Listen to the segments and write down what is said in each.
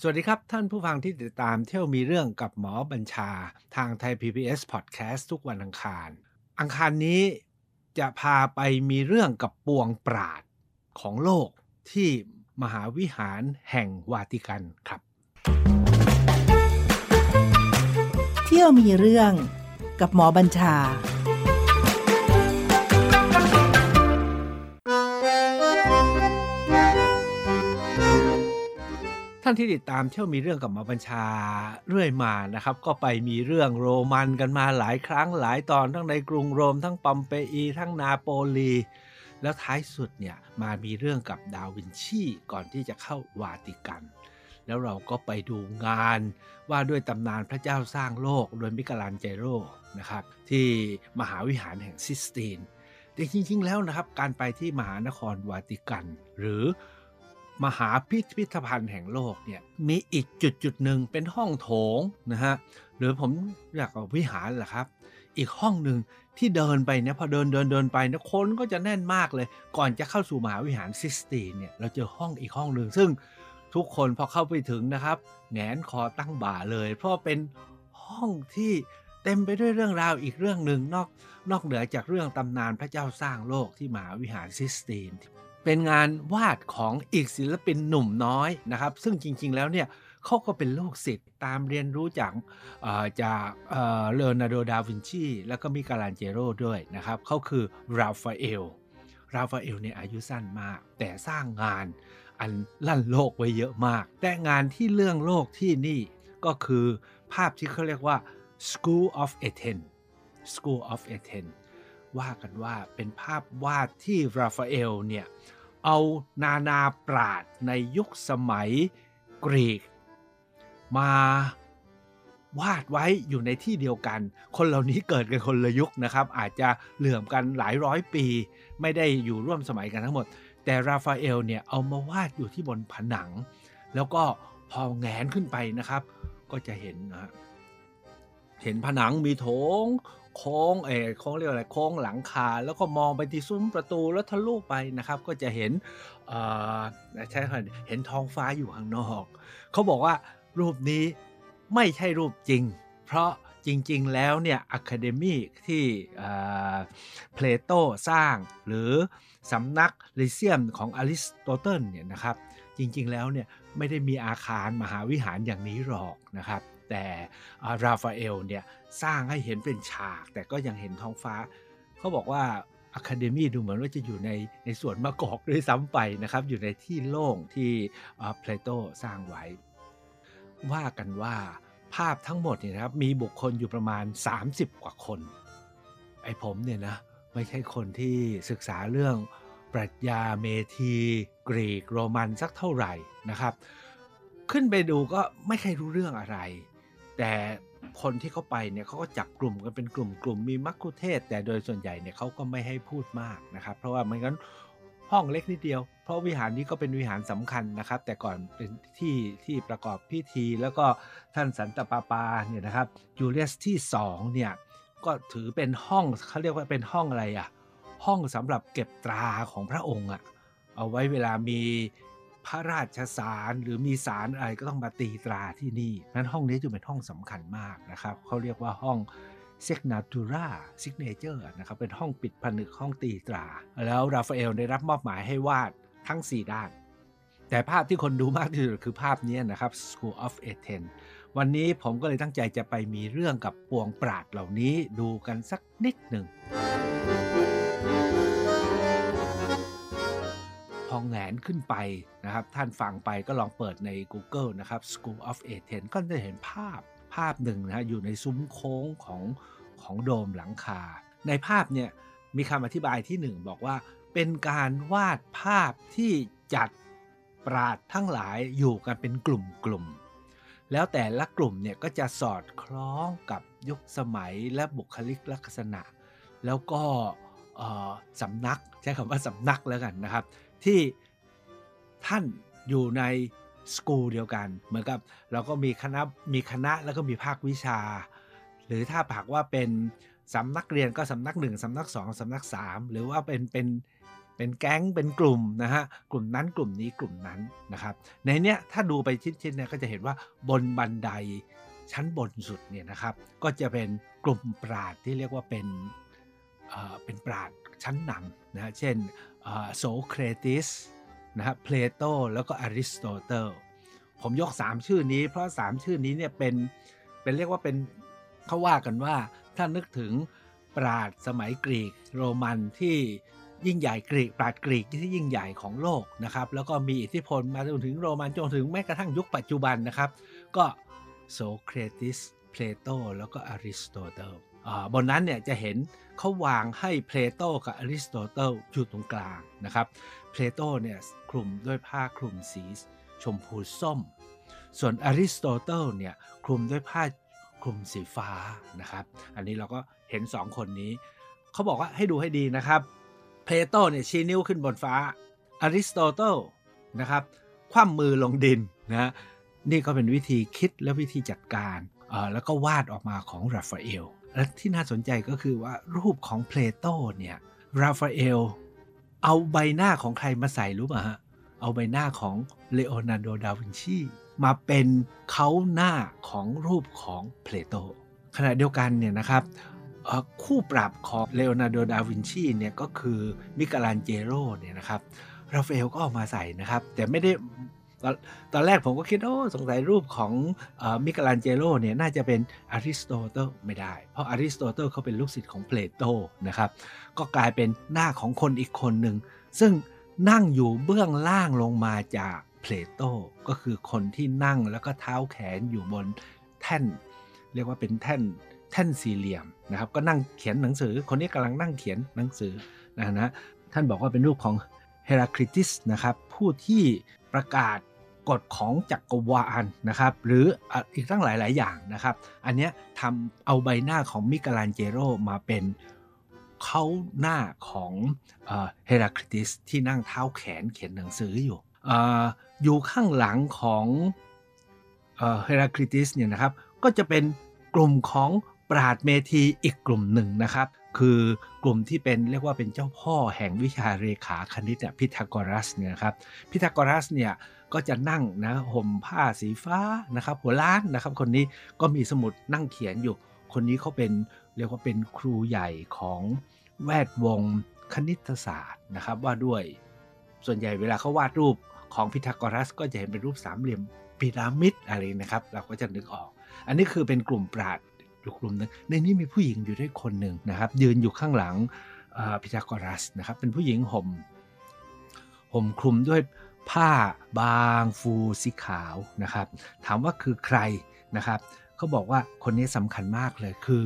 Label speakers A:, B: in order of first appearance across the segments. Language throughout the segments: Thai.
A: สวัสดีครับ ท่านผู้ฟังที่ติดตามเที่ยวมีเรื่องกับหมอบัญชาทางไทย PBS Podcast ทุกวันอังคาร อังคารนี้จะพาไปมีเรื่องกับปวงปราดของโลกที่มหาวิหารแห่งวาติกันครับ
B: เที่ยวมีเรื่องกับหมอบัญชา
A: ท่านที่ติดตามเที่ยวมีเรื่องกับหมอบัญชาเรื่อยมานะครับ ก็ไปมีเรื่องโรมันกันมาหลายครั้งหลายตอนทั้งในกรุงโรม ทั้งปอมเปอีทั้งนาโปลี แล้วท้ายสุดเนี่ยมามีเรื่องกับดาวินชีก่อนที่จะเข้าวาติกัน แล้วเราก็ไปดูงานว่าด้วยตำนานพระเจ้าสร้างโลกโดยมิกาลานเจโรนะครับ ที่มหาวิหารแห่งซิสตีนแต่จริงๆแล้วนะครับ การไปที่มหานครวาติกัน หรือ มหาพิพิธภัณฑ์แห่งโลกเนี่ยมีอีกจุดจุดหนึ่งเป็นห้องโถงนะฮะหรือผมอยากเอาวิหารแหละครับ อีกห้องหนึ่งที่เดินไปเนี่ยพอเดินเดินเดินไปนะคนก็จะแน่นมากเลย ก่อนจะเข้าสู่มหาวิหารซิสตีนเนี่ยเราเจอห้องอีกห้องหนึ่งซึ่งทุกคนพอเข้าไปถึงนะครับแงนคอตั้งบ่าเลย เพราะเป็นห้องที่เต็มไปด้วยเรื่องราวอีกเรื่องหนึ่งนอกนอกเหนือจากเรื่องตำนานพระเจ้าสร้างโลกที่มหาวิหารซิสตีน เป็นงานวาดของอีกศิลปินหนุ่มน้อยนะครับ ซึ่งจริง ๆ แล้วเนี่ยเขาก็เป็นลูกศิษย์ตามเรียนรู้จากเอ่อจากเลโอนาร์โด ดาวินชี แล้วก็มิเกลันเจโลด้วยนะครับเขาคือราฟาเอล ราฟาเอลเนี่ยอายุสั้นมาก แต่สร้างงานอันลั่นโลกไว้เยอะมาก แต่งานที่เรื่องโลกที่นี่ก็คือภาพที่เขาเรียกว่า School of Athens School of Athens ว่ากันว่าเป็นภาพวาดที่ราฟาเอลเนี่ย เอานานาปราดในยุคสมัยกรีก มาวาดไว้อยู่ในที่เดียวกัน คนเหล่านี้เกิดกันคนละยุคนะครับ อาจจะเหลื่อมกันหลายร้อยปี ไม่ได้อยู่ร่วมสมัยกันทั้งหมด แต่ราฟาเอลเนี่ยเอามาวาดอยู่ที่บนผนัง แล้วก็พอแงนขึ้นไปนะครับ ก็จะเห็นนะ เห็นผนังมีโถงโค้งเออโค้งเรียกอะไรโค้งหลังคา แล้วก็มองไปที่ซุ้มประตูแล้วทะลุไปนะครับ ก็จะเห็นเอ่อใช่ครับเห็นท้องฟ้าอยู่ข้างนอกเขาบอกว่ารูปนี้ไม่ใช่รูปจริง เพราะจริงๆ แล้วเนี่ยอะคาเดมีที่เพลโตสร้าง หรือสำนักลิเซียมของอริสโตเติลเนี่ยนะครับ จริงๆแล้วเนี่ยไม่ได้มีอาคารมหาวิหารอย่างนี้หรอกนะครับ แต่ราฟาเอลเนี่ยสร้างให้เห็นเป็นฉาก แต่ก็ยังเห็นท้องฟ้า เขาบอกว่าอะคาเดมีดูเหมือนว่าจะอยู่ในในสวนมะกอกด้วยซ้ำไปนะครับ อยู่ในที่โล่งที่เพลโตสร้างไว้ ว่ากันว่าภาพทั้งหมดเนี่ยนะครับมีบุคคลอยู่ประมาณ 30 กว่าคน ไอ้ผมเนี่ยนะไม่ใช่คนที่ศึกษาเรื่องปรัชญาเมธีกรีกโรมันสักเท่าไหร่นะครับ ขึ้นไปดูก็ไม่เคยรู้เรื่องอะไร แต่คนที่เขาไปเนี่ยเขาก็จับกลุ่มกันเป็นกลุ่มกลุ่มมีมักคุเทศ แต่โดยส่วนใหญ่เนี่ยเขาก็ไม่ให้พูดมากนะครับ เพราะว่าไม่งั้นห้องเล็กนิดเดียว เพราะวิหารนี้ก็เป็นวิหารสำคัญนะครับ แต่ก่อนเป็นที่ที่ประกอบพิธี แล้วก็ท่านสันตปาปาเนี่ยนะครับยูเลียสที่2เนี่ยก็ถือเป็นห้องเขาเรียกว่าเป็นห้องอะไรอะ่ะห้องสำหรับเก็บตราของพระองค์อะ่ะเอาไว้เวลามี พระราชสารหรือมีสารอะไรก็ต้องมาตีตราที่นี่นั้นห้องนี้จึงเป็นห้องสำคัญมากนะครับเขาเรียกว่าห้อง Segnatura signature นะครับเป็นห้องปิดผนึกห้องตีตรา แล้วราฟาเอลได้รับมอบหมายให้วาดทั้ง 4 ด้าน แต่ภาพที่คนดูมากที่สุดคือภาพนี้นะครับ School of Athens วันนี้ผมก็เลยตั้งใจจะไปมีเรื่องกับปวงปราดเหล่านี้ดูกันสักนิดหนึ่ง พอแงนขึ้นไปนะครับ ท่านฟังไปก็ลองเปิดใน Google นะครับ School of Athens ก็จะเห็นภาพภาพหนึ่งนะอยู่ในซุ้มโค้งของของโดมหลังคา ในภาพเนี่ยมีคำอธิบายที่หนึ่งบอกว่า เป็นการวาดภาพที่จัดปราดทั้งหลายอยู่กันเป็นกลุ่มๆแล้วแต่ละกลุ่มเนี่ยก็จะสอดคล้องกับยุคสมัยและบุคลิกลักษณะ แล้วก็สำนักใช้คำว่าสำนักแล้วกันนะครับ ที่ท่านอยู่ในสกูลเดียวกัน เหมือนกับเราก็มีคณะมีคณะแล้วก็มีภาควิชา หรือถ้าผักว่าเป็นสำนักเรียนก็สำนักหนึ่งสำนักสองสำนักสามหรือว่าเป็นเป็นเป็นแก๊งเป็นกลุ่มนะฮะกลุ่มนั้นกลุ่มนี้กลุ่มนั้นนะครับ ในเนี้ยถ้าดูไปชิ้นๆเนี่ยก็จะเห็นว่าบนบันไดชั้นบนสุดเนี่ยนะครับ ก็จะเป็นกลุ่มปราชญ์ที่เรียกว่าเป็นเอ่อเป็นปราชญ์ชั้นนำนะฮะเช่น โซเครติสนะครับเพลโตแล้วก็อริสโตเติลผมยก 3 ชื่อนี้ เพราะ 3 ชื่อนี้เนี่ยเป็นเป็นเรียกว่าเป็นเขาว่ากันว่าถ้านึกถึงปราชญ์สมัยกรีกโรมันที่ยิ่งใหญ่กรีกปราชญ์กรีกที่ยิ่งใหญ่ของโลกนะครับ แล้วก็มีอิทธิพลมาจนถึงโรมันจนถึงแม้กระทั่งยุคปัจจุบันนะครับ ก็โซเครติสเพลโตแล้วก็อริสโตเติลบนนั้นเนี่ยจะเห็น เขาวางให้เพลโตกับอริสโตเติลอยู่ตรงกลางนะครับเพลโตเนี่ยคลุมด้วยผ้าคลุมสีชมพูส้ม ส่วนอริสโตเติลเนี่ยคลุมด้วยผ้าคลุมสีฟ้านะครับ อันนี้เราก็เห็นสองคนนี้ เขาบอกว่าให้ดูให้ดีนะครับเพลโตเนี่ยชี้นิ้วขึ้นบนฟ้าอริสโตเติลนะครับคว่ำมือลงดินนะนี่ก็เป็นวิธีคิดและวิธีจัดการแล้วก็วาดออกมาของราฟาเอล และที่น่าสนใจก็คือว่ารูปของเพลโตเนี่ยราฟาเอลเอาใบหน้าของใครมาใส่รู้ป่ะฮะ เอาใบหน้าของเลโอนาร์โด ดาวินชี มาเป็นเค้าหน้าของรูปของเพลโต ขณะเดียวกันเนี่ยนะครับคู่ปรับของเลโอนาร์โด ดาวินชีเนี่ยก็คือมิเกลันเจโลเนี่ยนะครับราฟาเอลก็ออกมาใส่นะครับ แต่ไม่ได้ ตอนแรกผมก็คิด โอ้ สงสัยรูปของมิเกลันเจโลเนี่ยน่าจะเป็นอริสโตเติลไม่ได้ เพราะอริสโตเติลเขาเป็นลูกศิษย์ของเพลโตนะครับก็กลายเป็นหน้าของคนอีกคนหนึ่ง ซึ่งนั่งอยู่เบื้องล่างลงมาจากเพลโตก็คือคนที่นั่งแล้วก็เท้าแขนอยู่บนแท่น เรียกว่าเป็นแท่นแท่นสี่เหลี่ยมนะครับก็นั่งเขียนหนังสือ คนนี้กำลังนั่งเขียนหนังสือนะนะท่านบอกว่าเป็นรูปของเฮราคลิติสนะครับผู้ที่ประกาศ กฎของจักรวาลนะครับ หรืออีกตั้งหลาย ๆ อย่างนะครับ อันนี้ทำเอาใบหน้าของมิกาลันเจโรมาเป็นเขาหน้าของเฮราคลิติสที่นั่งเท้าแขนเขียนหนังสืออยู่ออยู่ข้างหลังของเฮราคลิติสเนี่ยนะครับ ก็จะเป็นกลุ่มของปราดเมธีอีกกลุ่มหนึ่งนะครับ คือกลุ่มที่เป็นเรียกว่าเป็นเจ้าพ่อแห่งวิชาเรขาคณิตเนี่ยพิทากรัสเนี่ยครับพิทากรัสเนี่ยก็จะนั่งนะห่มผ้าสีฟ้านะครับหัวล้านนะครับ คนนี้ก็มีสมุดนั่งเขียนอยู่ คนนี้เขาเป็นเรียกว่าเป็นครูใหญ่ของแวดวงคณิตศาสตร์นะครับว่าด้วยส่วนใหญ่เวลาเขาวาดรูปของพิทากรัส ก็จะเห็นเป็นรูปสามเหลี่ยมพีระมิดอะไรนะครับ เราก็จะนึกออก อันนี้คือเป็นกลุ่มปราด อยู่กลุ่มนึงในนี้มีผู้หญิงอยู่ด้วยคนหนึ่งนะครับ ยืนอยู่ข้างหลังพิทากรัสนะครับ เป็นผู้หญิงห่มห่มคลุมด้วยผ้าบางฟูสีขาวนะครับ ถามว่าคือใครนะครับเขาบอกว่าคนนี้สำคัญมากเลยคือ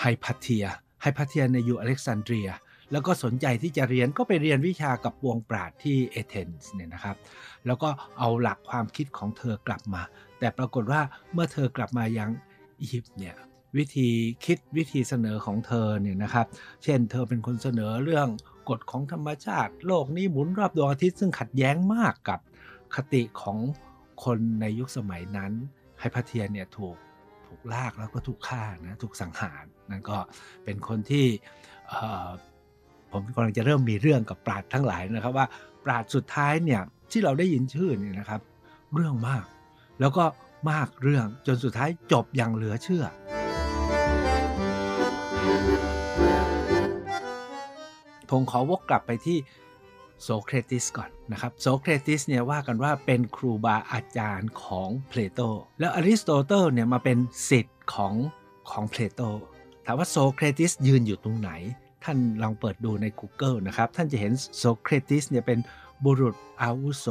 A: ไฮพาเทียไฮพาเทียในอยู่อเล็กซานเดรีย แล้วก็สนใจที่จะเรียนก็ไปเรียนวิชากับวงปราดที่เอเธนส์เนี่ยนะครับ แล้วก็เอาหลักความคิดของเธอกลับมา แต่ปรากฏว่าเมื่อเธอกลับมายังอียิปต์เนี่ย วิธีคิดวิธีเสนอของเธอเนี่ยนะครับ เช่น เธอเป็นคนเสนอเรื่องกฎของธรรมชาติ โลกนี้หมุนรอบดวงอาทิตย์ซึ่งขัดแย้งมากกับคติของคนในยุคสมัยนั้นไฮพาเทียเนี่ยถูกถูกลากแล้วก็ถูกฆ่านะถูกสังหารนั่นก็เป็นคนที่ผมกำลังจะเริ่มมีเรื่องกับปราดทั้งหลายนะครับว่าปราดสุดท้ายเนี่ยที่เราได้ยินชื่อเนี่ยนะครับ เรื่องมาก แล้วก็มากเรื่องจนสุดท้ายจบอย่างเหลือเชื่อ ผมขอวกกลับไปที่โซเครติสก่อนนะครับโซเครติสเนี่ยว่ากันว่าเป็นครูบาอาจารย์ของเพลโตแล้วอริสโตเติลเนี่ยมาเป็นศิษย์ของของเพลโตถามว่าโซเครติสยืนอยู่ตรงไหน ท่านลองเปิดดูใน Google นะครับ ท่านจะเห็นโซเครติสเนี่ยเป็นบุรุษอาวุโส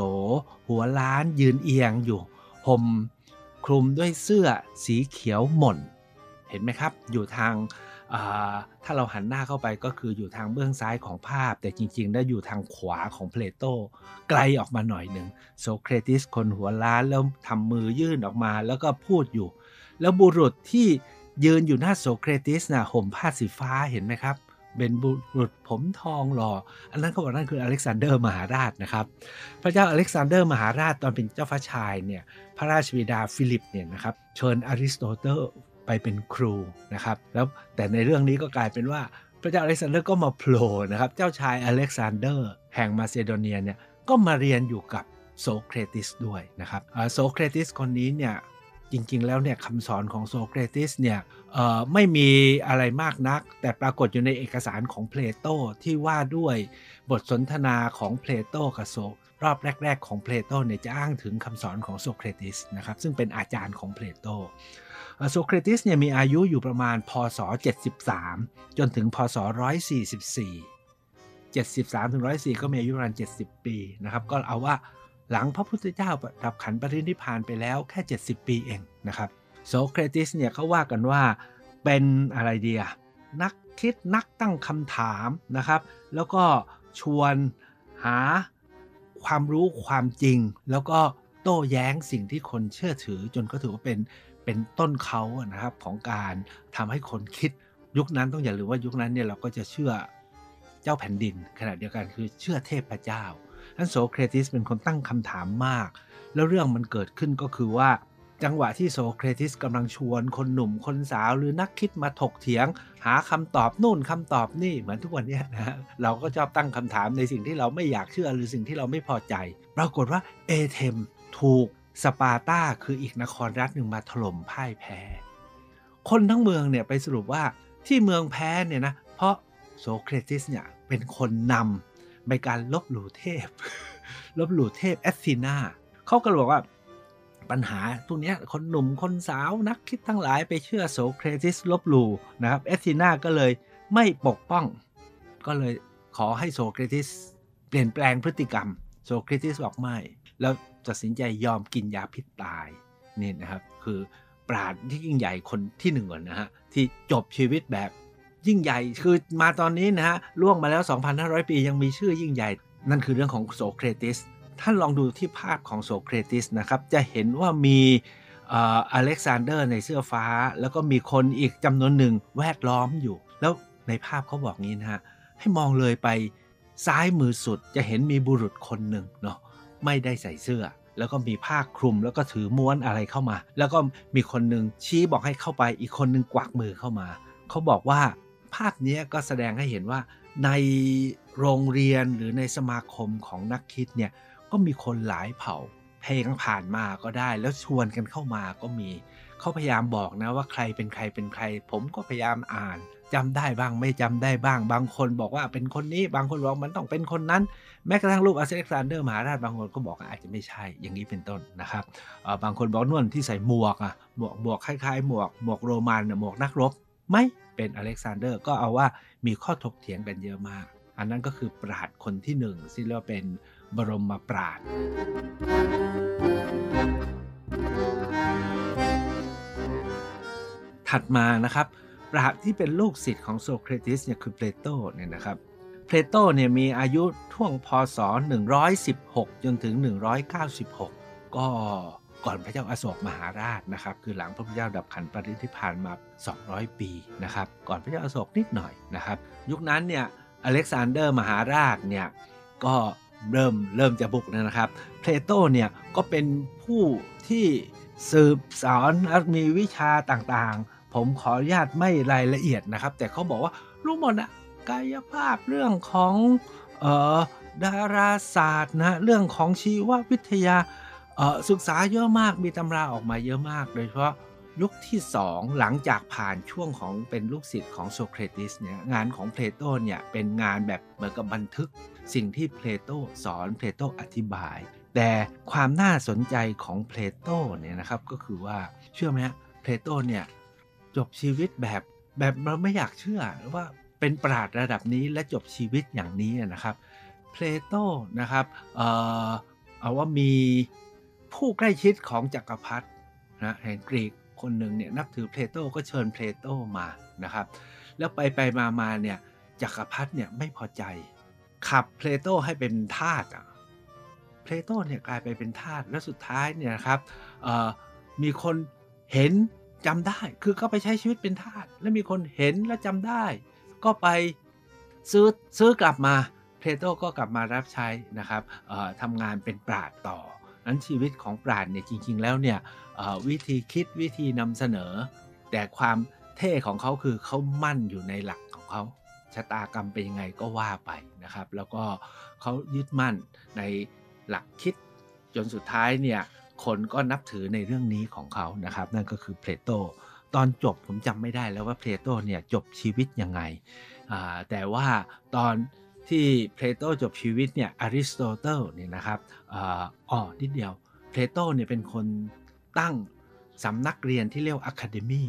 A: หัวล้านยืนเอียงอยู่ห่มคลุมด้วยเสื้อสีเขียวหม่น เห็นไหมครับ อยู่ทาง ถ้าเราหันหน้าเข้าไปก็คืออยู่ทางเบื้องซ้ายของภาพ แต่จริงๆได้อยู่ทางขวาของเพลโตไกลออกมาหน่อยหนึ่งโซเครติสคนหัวล้านแล้วทำมือยื่นออกมาแล้วก็พูดอยู่ แล้วบุรุษที่ยืนอยู่หน้าโซเครติสนะห่มผ้าสีฟ้าเห็นไหมครับเป็นบุรุษผมทองหล่อ อันนั้นเขาบอกนั่นคืออเล็กซานเดอร์มหาราชนะครับ พระเจ้าอเล็กซานเดอร์มหาราชตอนเป็นเจ้าฟ้าชายเนี่ย พระราชบิดาฟิลิปเนี่ยนะครับ เชิญอริสโตเติล ไปเป็นครูนะครับ แล้วแต่ในเรื่องนี้ก็กลายเป็นว่าพระเจ้าอเล็กซานเดอร์ก็มาโผล่นะครับ เจ้าชายอเล็กซานเดอร์ แห่งมาซิโดเนียเนี่ยก็มาเรียนอยู่กับโซเครติสด้วยนะครับโซเครติสคนนี้เนี่ย จริง ๆ แล้วเนี่ยคำสอนของโซเครติสเนี่ยไม่มีอะไรมากนัก แต่ปรากฏอยู่ในเอกสารของเพลโตที่ว่าด้วยบทสนทนาของเพลโตกับโซรอบแรก ๆ ของเพลโตเนี่ยจะอ้างถึงคำสอนของโซเครติสนะครับซึ่งเป็นอาจารย์ของเพลโตโซเครติสเนี่ยมีอายุอยู่ประมาณพศ 73 จนถึงพศ 144 73ถึง104 ก็มีอายุประมาณ 70 ปีนะครับก็เอาว่า หลังพระพุทธเจ้าดับขันธปรินิพพานไปแล้วแค่ 70 ปีเองนะครับโซเครติสเนี่ยเขาว่ากันว่าเป็นอะไรเดีอะนักคิดนักตั้งคำถามนะครับ แล้วก็ชวนหาความรู้ความจริง แล้วก็โต้แย้งสิ่งที่คนเชื่อถือจนก็ถือว่าเป็นเป็นต้นเขานะครับของการทำให้คนคิดยุคนั้นต้องอย่าลืมว่ายุคนั้นเนี่ยเราก็จะเชื่อเจ้าแผ่นดิน ขณะเดียวกันคือเชื่อเทพเจ้าั้นโสเครติสเป็นคนตั้งคำถามมาก แล้วเรื่องมันเกิดขึ้นก็คือว่า จังหวะที่โสเครติสกำลังชวนคนหนุ่มคนสาวหรือนักคิดมาถกเถียง หาคำตอบนู่นคำตอบนี่เหมือนทุกวันนี้นะเราก็ชอบตั้งคำถามในสิ่งที่เราไม่อยากเชื่อหรือสิ่งที่เราไม่พอใจ ปรากฏว่าเอเธมถูกสปาร์ตาคืออีกนครรัฐหนึ่งมาถล่มพ่ายแพ้ คนทั้งเมืองเนี่ยไปสรุปว่าที่เมืองแพ้เนี่ยนะเพราะโสเครติสเนี่ยเป็นคนนำ ในการลบหลู่เทพ ลบหลู่เทพแอสซีนาเขาก็บอกว่าปัญหาตรงนี้คนหนุ่มคนสาวนักคิดทั้งหลายไปเชื่อโสเครติสลบหลู่นะครับแอสซีนาก็เลยไม่ปกป้อง ก็เลยขอให้โสเครติสเปลี่ยนแปลงพฤติกรรมโสเครติสบอกไม่ แล้วตัดสินใจยอมกินยาพิษตายนี่นะครับ คือปราชญ์ที่ยิ่งใหญ่คนที่หนึ่งก่อนนะฮะที่จบชีวิตแบบ ยิ่งใหญ่คือมาตอนนี้นะฮะล่วงมาแล้ว 2,500 ปียังมีชื่อยิ่งใหญ่ นั่นคือเรื่องของโสเครติสท่านลองดูที่ภาพของโสเครติสนะครับจะเห็นว่ามีอเล็กซานเดอร์ในเสื้อฟ้า แล้วก็มีคนอีกจำนวนหนึ่งแวดล้อมอยู่ แล้วในภาพเขาบอกงี้นะฮะให้มองเลยไปซ้ายมือสุดจะเห็นมีบุรุษคนหนึ่งเนาะไม่ได้ใส่เสื้อ แล้วก็มีผ้าคลุมแล้วก็ถือม้วนอะไรเข้ามา แล้วก็มีคนหนึ่งชี้บอกให้เข้าไปอีกคนหนึ่งกวักมือเข้ามา เขาบอกว่า ภาพนี้ก็แสดงให้เห็นว่าในโรงเรียนหรือในสมาคมของนักคิดเนี่ยก็มีคนหลายเผ่า เพลงผ่านมาก็ได้ แล้วชวนกันเข้ามาก็มี เขาพยายามบอกนะว่าใครเป็นใครเป็นใคร ผมก็พยายามอ่านจำได้บ้างไม่จำได้บ้าง บางคนบอกว่าเป็นคนนี้บางคนบอกมันต้องเป็นคนนั้น แม้กระทั่งรูปอเล็กซานเดอร์มหาราชบางคนก็บอกอาจจะไม่ใช่อย่างนี้เป็นต้นนะครับบางคนบอกนวลที่ใส่หมวกอะหมวกหมวกคล้ายๆ หมวกหมวกโรมันหมวกนักรบไหม เป็นอเล็กซานเดอร์ก็เอาว่ามีข้อถกเถียงกันเยอะมาก อันนั้นก็คือปราดคนที่หนึ่งที่เรียกว่าเป็นบรมปราดถัดมานะครับปราดที่เป็นลูกศิษย์ของโซเครติสเนี่ยคือเพลโตเนี่ยนะครับเพลโตเนี่ยมีอายุท่วงพศ 116 จนถึง 196 ก็ ก่อนพระเจ้าอาโศกมหาราชนะครับคือหลังพระพุทธเจ้าดับขันปรินิพพานมา 200 ปีนะครับก่อนพระเจ้าอาโศกนิดหน่อยนะครับยุคนั้นเนี่ยอเล็กซานเดอร์มหาราชเนี่ยก็เริ่มเริ่มจะบุกนะครับเพลโตเนี่ยก็เป็นผู้ที่สืบสอนมีวิชาต่างๆ ผมขออนุญาตไม่รายละเอียดนะครับ แต่เขาบอกว่ารู้หมดอะกายภาพเรื่องของออดาราศาสตร์นะเรื่องของชีววิทยา ศึกษาเยอะมากมีตำราออกมาเยอะมาก โดยเฉพาะยุคที่สองหลังจากผ่านช่วงของเป็นลูกศิษย์ของโซเครติสเนี่ยงานของเพลโตเนี่ยเป็นงานแบบเหมือนกับบันทึก สิ่งที่เพลโตสอนเพลโตอธิบาย แต่ความน่าสนใจของเพลโตเนี่ยนะครับก็คือว่าเชื่อไหมฮะเพลโตเนี่ยจบชีวิตแบบแบบเราไม่อยากเชื่อว่าเป็นปราดระดับนี้และจบชีวิตอย่างนี้นะครับเพลโตนะครับเอ่อเอาว่ามี ผู้ใกล้ชิดของจักรพรรดินะแห่งกรีกคนหนึ่งเนี่ยนับถือเพลโตก็เชิญเพลโตมานะครับ แล้วไปไปมามาเนี่ยจักรพรรดิเนี่ยไม่พอใจ ขับเพลโตให้เป็นทาสอะเพลโตเนี่ยกลายไปเป็นทาสแล้วสุดท้ายเนี่ยครับมีคนเห็นจำได้ คือก็ไปใช้ชีวิตเป็นทาสแล้วมีคนเห็นและจำได้ ก็ไปซื้อซื้อกลับมาเพลโตก็กลับมารับใช้นะครับทำงานเป็นปราดต่อั้นชีวิตของปราดเนี่ยจริงๆแล้วเนี่ยวิธีคิดวิธีนำเสนอ แต่ความเท่ของเขาคือเขามั่นอยู่ในหลักของเขาชะตากรรมเป็นยังไงก็ว่าไปนะครับ แล้วก็เขายึดมั่นในหลักคิดจนสุดท้ายเนี่ยคนก็นับถือในเรื่องนี้ของเขานะครับ นั่นก็คือเพลโตตอนจบผมจำไม่ได้แล้วว่าเพลโตเนี่ยจบชีวิตยังไงแต่ว่าตอน ที่เพลโตจบชีวิตเนี่ยอริสโตเติลเนี่ยนะครับอ๋อนิดเดียวเพลโตเนี่ยเป็นคนตั้งสำนักเรียนที่เรียกอะคาเดมี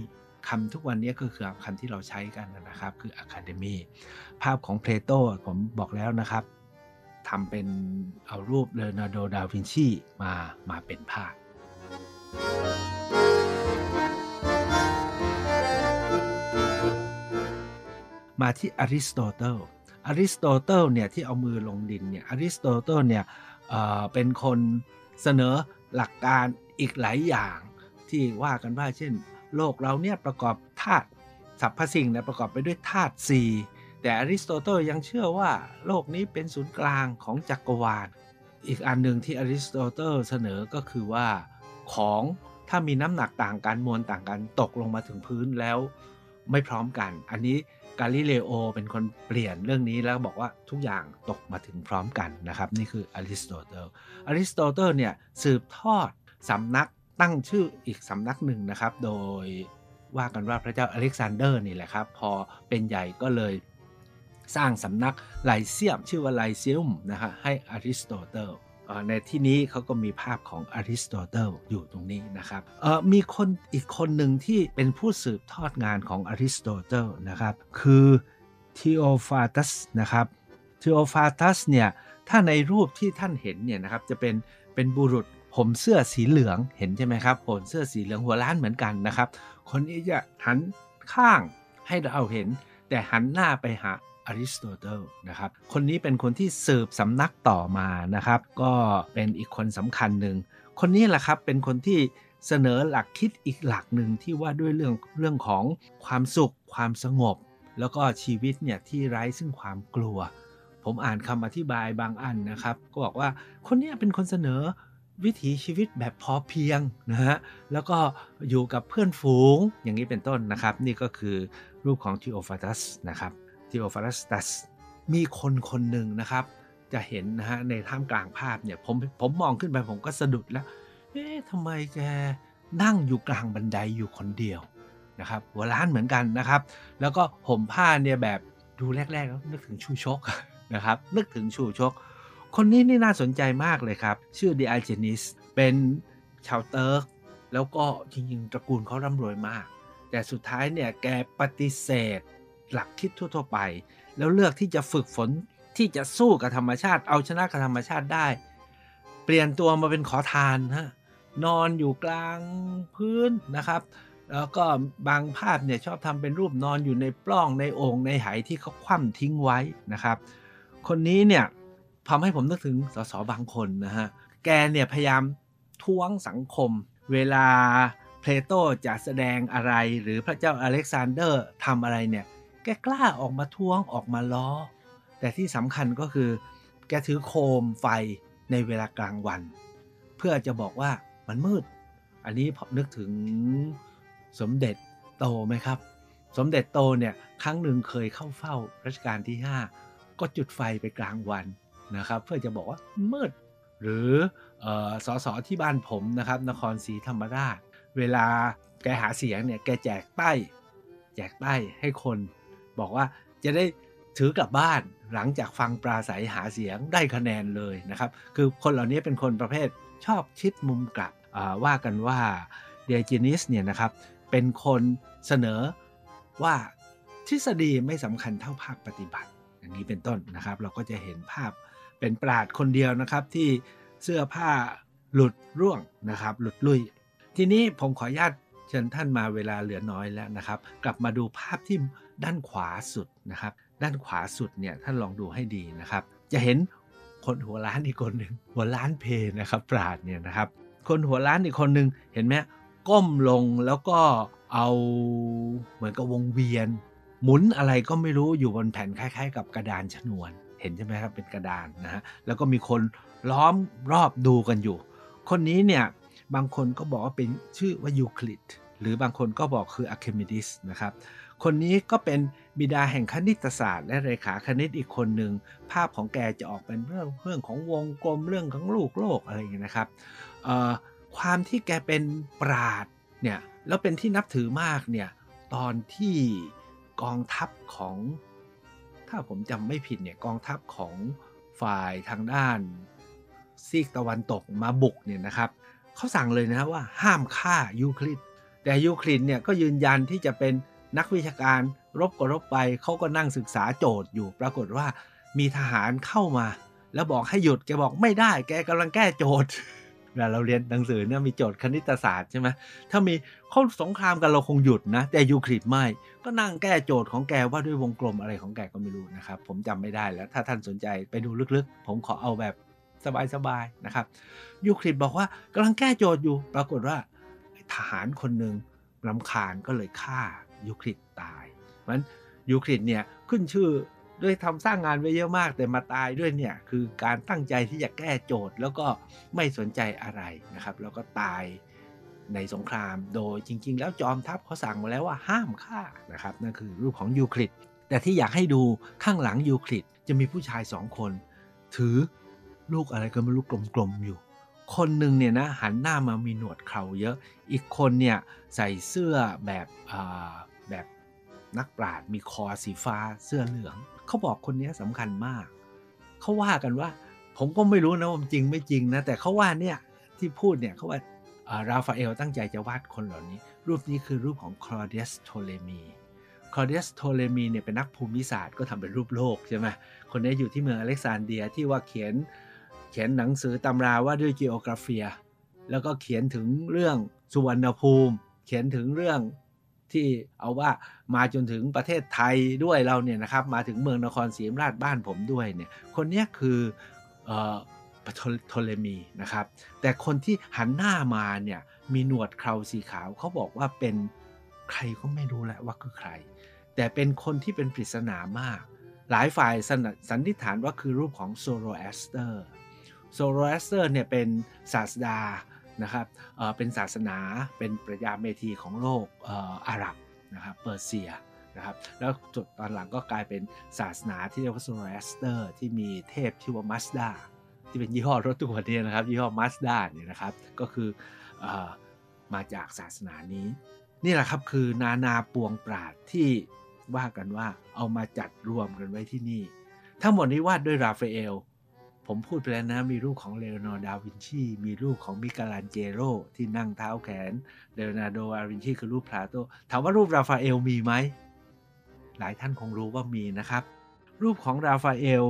A: คำทุกวันนี้ก็คือคำที่เราใช้กันนะครับคืออะคาเดมีภาพของเพลโตผมบอกแล้วนะครับทำเป็นเอารูปเลโอนาร์โด ดาวินชีมามาเป็นภาพมาที่อริสโตเติล อริสโตเติลเนี่ยที่เอามือลงดินเนี่ยอริสโตเติลเนี่ยเป็นคนเสนอหลักการอีกหลายอย่างที่ว่ากันว่าเช่น โลกเราเนี่ยประกอบธาตุสรรพสิ่งเนี่ยประกอบไปด้วยธาตุสี่แต่อริสโตเติลยังเชื่อว่าโลกนี้เป็นศูนย์กลางของจักรวาล อีกอันหนึ่งที่อริสโตเติลเสนอก็คือว่าของถ้ามีน้ำหนักต่างกันมวลต่างกันตกลงมาถึงพื้นแล้วไม่พร้อมกัน อันนี้ กาลิเลโอเป็นคนเปลี่ยนเรื่องนี้แล้วบอกว่าทุกอย่างตกมาถึงพร้อมกันนะครับ นี่คืออริสโตเติลอริสโตเติลเนี่ยสืบทอดสำนักตั้งชื่ออีกสำนักหนึ่งนะครับ โดยว่ากันว่าพระเจ้าอเล็กซานเดอร์นี่แหละครับ พอเป็นใหญ่ก็เลยสร้างสำนักไลเซียมชื่อว่าไลเซียมนะฮะให้อริสโตเติล ในที่นี้เขาก็มีภาพของอริสโตเติลอยู่ตรงนี้นะครับมีคนอีกคนหนึ่งที่เป็นผู้สืบทอดงานของอริสโตเติลนะครับ คือทีโอฟราสตัสนะครับทีโอฟาตัสเนี่ยถ้าในรูปที่ท่านเห็นเนี่ยนะครับจะเป็นเป็นบุรุษผมเสื้อสีเหลืองเห็นใช่ไหมครับผมเสื้อสีเหลืองหัวล้านเหมือนกันนะครับ คนนี้จะหันข้างให้เราเห็น แต่หันหน้าไปหา อริสโตเติลนะครับคนนี้เป็นคนที่สืบสำนักต่อมานะครับก็เป็นอีกคนสำคัญหนึ่งคนนี้แหละครับเป็นคนที่เสนอหลักคิดอีกหลักหนึ่งที่ว่าด้วยเรื่องเรื่องของความสุข ความสงบ แล้วก็ชีวิตเนี่ยที่ไร้ซึ่งความกลัว ผมอ่านคำอธิบายบางอันนะครับ ก็บอกว่าคนนี้เป็นคนเสนอวิถีชีวิตแบบพอเพียงนะฮะแล้วก็อยู่กับเพื่อนฝูงอย่างนี้เป็นต้นนะครับ นี่ก็คือรูปของทิโอฟาตัสนะครับ ทิโอฟาตัสมีคนคนหนึ่งนะครับ จะเห็นนะฮะในท่ามกลางภาพเนี่ยผมผมมองขึ้นไปผมก็สะดุดแล้ว เอ๊ะทำไมแกนั่งอยู่กลางบันไดอยู่คนเดียวนะครับหัวล้านเหมือนกันนะครับ แล้วก็ห่มผ้าเนี่ยแบบดูแรกๆแล้วนึกถึงชูชกนะครับ นึกถึงชูชก คนนี้นี่น่าสนใจมากเลยครับ ชื่อดิอาเจนิสเป็นชาวเติร์กแล้วก็จริงๆตระกูลเขาร่ำรวยมาก แต่สุดท้ายเนี่ยแกปฏิเสธ หลักคิดทั่วๆไป แล้วเลือกที่จะฝึกฝนที่จะสู้กับธรรมชาติ เอาชนะกับธรรมชาติได้ เปลี่ยนตัวมาเป็นขอทานฮะนอนอยู่กลางพื้นนะครับ แล้วก็บางภาพเนี่ยชอบทำเป็นรูปนอนอยู่ในปล้องในโอ่งในไหที่เขาคว่ำทิ้งไว้นะครับ คนนี้เนี่ยทำให้ผมนึกถึงสสบางคนนะฮะแกเนี่ยพยายามท้วงสังคม เวลาเพลโตจะแสดงอะไรหรือพระเจ้าอเล็กซานเดอร์ทำอะไรเนี่ย แกกล้าออกมาท้วงออกมาล้อ แต่ที่สำคัญก็คือ แกถือโคมไฟในเวลากลางวัน เพื่อจะบอกว่ามันมืด อันนี้ผมนึกถึงสมเด็จโตไหมครับ สมเด็จโตเนี่ยครั้งหนึ่งเคยเข้าเฝ้ารัชกาลที่ 5 ก็จุดไฟไปกลางวันนะครับ เพื่อจะบอกว่ามืด หรือสอสอที่บ้านผมนะครับ นครศรีธรรมราช เวลาแกหาเสียงเนี่ยแกแจกป้ายแจกป้ายให้คน บอกว่าจะได้ถือกลับบ้านหลังจากฟังปราศัยหาเสียงได้คะแนนเลยนะครับ คือคนเหล่านี้เป็นคนประเภทชอบชิดมุมกลับว่ากันว่าเดียจินิสเนี่ยนะครับเป็นคนเสนอว่าทฤษฎีไม่สำคัญเท่าภาคปฏิบัติ อย่างนี้เป็นต้นนะครับ เราก็จะเห็นภาพเป็นปราดคนเดียวนะครับที่เสื้อผ้าหลุดร่วงนะครับ หลุดลุย ทีนี้ผมขออนุญาตเชิญท่านมาเวลาเหลือน้อยแล้วนะครับ กลับมาดูภาพที่ ด้านขวาสุดนะครับ ด้านขวาสุดเนี่ยท่านลองดูให้ดีนะครับ จะเห็นคนหัวล้านอีกคนหนึ่งหัวล้านเพนะครับปราดเนี่ยนะครับ คนหัวล้านอีกคนหนึ่งเห็นไหมก้มลงแล้วก็เอาเหมือนกับวงเวียน หมุนอะไรก็ไม่รู้อยู่บนแผ่นคล้าย ๆ กับกระดานชนวน เห็นใช่ไหมครับเป็นกระดานนะฮะแล้วก็มีคนล้อมรอบดูกันอยู่ คนนี้เนี่ยบางคนก็บอกว่าเป็นชื่อว่ายูคลิดหรือบางคนก็บอกคืออะเคมิดิสนะครับ คนนี้ก็เป็นบิดาแห่งคณิตศาสตร์ และเรขาคณิตอีกคนหนึ่ง ภาพของแกจะออกเป็นเรื่องเรื่องของวงกลมเรื่องของลูกโลกอะไรอย่างนี้นะครับความที่แกเป็นปราดเนี่ยแล้วเป็นที่นับถือมากเนี่ยตอนที่กองทัพของ ถ้าผมจำไม่ผิดเนี่ยกองทัพของฝ่ายทางด้านซีกตะวันตกมาบุกเนี่ยนะครับเขาสั่งเลยนะว่าห้ามฆ่ายูคลิดแต่ยูคลิดเนี่ยก็ยืนยันที่จะเป็น นักวิชาการรบก็รบไปเขาก็นั่งศึกษาโจทย์อยู่ ปรากฏว่ามีทหารเข้ามา แล้วบอกให้หยุดแกบอกไม่ได้แกกำลังแก้โจทย์เวลาเราเรียนหนังสือเนี่ยมีโจทย์คณิตศาสตร์ใช่ไหมถ้ามีเข้าสงครามกันเราคงหยุดนะ แต่ยูคลิดไม่ก็นั่งแก้โจทย์ของแกว่าด้วยวงกลมอะไรของแกก็ไม่รู้นะครับ ผมจำไม่ได้แล้วถ้าท่านสนใจไปดูลึกๆ ผมขอเอาแบบสบายๆนะครับยูคลิดบอกว่ากำลังแก้โจทย์อยู่ ปรากฏว่าทหารคนหนึ่งลำคาญก็เลยฆ่า ยูคลิดตาย เพราะฉะนั้นยูคลิดเนี่ยขึ้นชื่อด้วยทำสร้างงานไว้เยอะมากแต่มาตายด้วยเนี่ยคือการตั้งใจที่จะแก้โจทย์ แล้วก็ไม่สนใจอะไรนะครับ แล้วก็ตายในสงคราม โดยจริง ๆ แล้วจอมทัพเขาสั่งมาแล้วว่าห้ามฆ่านะครับนั่นคือรูปของยูคลิดแต่ที่อยากให้ดูข้างหลังยูคลิดจะมีผู้ชายสองคน ถือลูกอะไรก็ไม่รู้กลมๆอยู่ คนหนึ่งเนี่ยนะหันหน้ามามีหนวดเคราเยอะ อีกคนเนี่ยใส่เสื้อแบบ แบบนักปราดมีคอสีฟ้าเสื้อเหลือง เขาบอกคนนี้สำคัญมาก เขาว่ากันว่า ผมก็ไม่รู้นะว่าจริงไม่จริงนะ แต่เขาว่าเนี่ยที่พูดเนี่ยเขาว่าราฟาเอลตั้งใจจะวาดคนเหล่านี้ รูปนี้คือรูปของคลอเดียสโทเลมีคลอเดียสโทเลมีเนี่ยเป็นนักภูมิศาสตร์ก็ทำเป็นรูปโลกใช่ไหมคนนี้อยู่ที่เมืองอเล็กซานเดรียที่ว่าเขียนเขียนหนังสือตำราว่าด้วย Geography แล้วก็เขียนถึงเรื่องสุวรรณภูมิ เขียนถึงเรื่อง ที่เอาว่ามาจนถึงประเทศไทยด้วยเราเนี่ยนะครับ มาถึงเมืองนครศรีธรรมราชบ้านผมด้วยเนี่ยคนนี้คือโทเลมีนะครับ แต่คนที่หันหน้ามาเนี่ยมีหนวดเคราสีขาวเขาบอกว่าเป็นใครก็ไม่รู้แหละว่าคือใคร แต่เป็นคนที่เป็นปริศนามาก หลายฝ่ายสันนิษฐานว่าคือรูปของโซโรแอสเตอร์โซโรแอสเตอร์เนี่ยเป็นศาสดา นะครับเป็นศาสนาเป็นปรัชญาเมธีของโลกอาหรับนะครับเปอร์เซียนะครับแล้วจุดตอนหลังก็กลายเป็นศาสนาที่เรียกว่าโซโรแอสเตอร์ที่มีเทพชื่อว่ามาสดาที่เป็นยี่ห้อรถตู้คันนี้นะครับยี่ห้อมาสด้าเนี่ยนะครับก็คืออมาจากศาสนานี้ นี่แหละครับคือนานาปวงปราชญ์ที่ว่ากันว่าเอามาจัดรวมกันไว้ที่นี่ ทั้งหมดนี้วาดด้วยราฟาเอล ผมพูดไปแล้วนะ มีรูปของเลโอนาร์โดดาวินชี มีรูปของมิเกลันเจโลที่นั่งเท้าแขนเลโอนาร์โดดาวินชีคือรูปพลาโต ถามว่ารูปราฟาเอลมีไหม หลายท่านคงรู้ว่ามีนะครับ รูปของราฟาเอล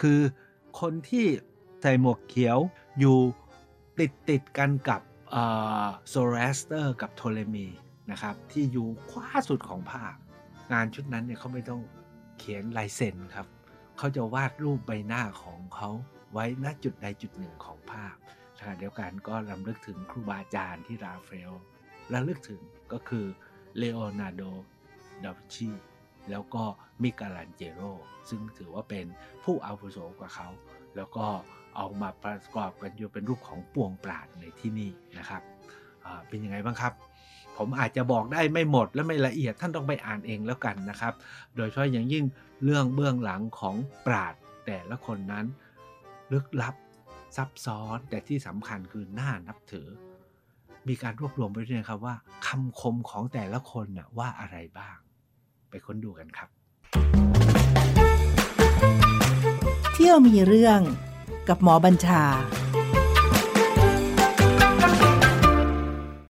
A: คือคนที่ใส่หมวกเขียวอยู่ติดติดกันกับโซโรแอสเตอร์กับโทเลมีนะครับ ที่อยู่ขวาสุดของภาพ งานชุดนั้นเนี่ยเขาไม่ต้องเขียนลายเซ็นครับ เขาจะวาดรูปใบหน้าของเขาไว้ณจุดใดจุดหนึ่งของภาพขณะเดียวกันก็รำลึกถึงครูบาอาจารย์ที่ราเฟลระลึกถึงก็คือเลโอนาร์โด ดาวิชี แล้วก็มิกาลันเจโร ซึ่งถือว่าเป็นผู้อาวุโสกว่าเขา แล้วก็เอามาประกอบกันอยู่เป็นรูปของปวงปราดในที่นี่นะครับ เป็นยังไงบ้างครับ ผมอาจจะบอกได้ไม่หมดและไม่ละเอียดท่านต้องไปอ่านเองแล้วกันนะครับ โดยเฉพาะอย่างยิ่งเรื่องเบื้องหลังของปราดแต่ละคนนั้น ลึกลับซับซ้อนแต่ที่สำคัญคือน่านับถือ มีการรวบรวมไว้ด้วยครับว่าคำคมของแต่ละคนน่ะว่าอะไรบ้าง ไปค้นดูกันครับ
B: เที่ยวมีเรื่องกับหมอบัญชา